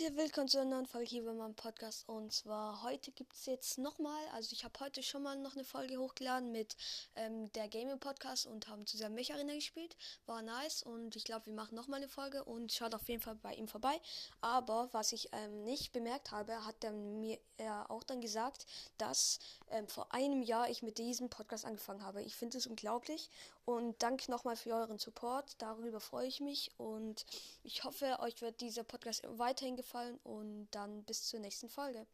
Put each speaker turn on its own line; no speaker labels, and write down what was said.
Leute, willkommen zu einer neuen Folge hier bei meinem Podcast. Und zwar heute gibt es jetzt nochmal, also ich habe heute schon mal noch eine Folge hochgeladen mit ähm, der Gaming Podcast und haben zusammen Mech Arena gespielt. War nice und ich glaube, wir machen nochmal eine Folge und schaut auf jeden Fall bei ihm vorbei. Aber was ich ähm, nicht bemerkt habe, hat er mir auch dann gesagt, dass ähm, vor einem Jahr ich mit diesem Podcast angefangen habe. Ich finde es unglaublich und danke nochmal für euren Support. Darüber freue ich mich und ich hoffe, euch wird dieser Podcast weiterhin gefallen und dann bis zur nächsten Folge.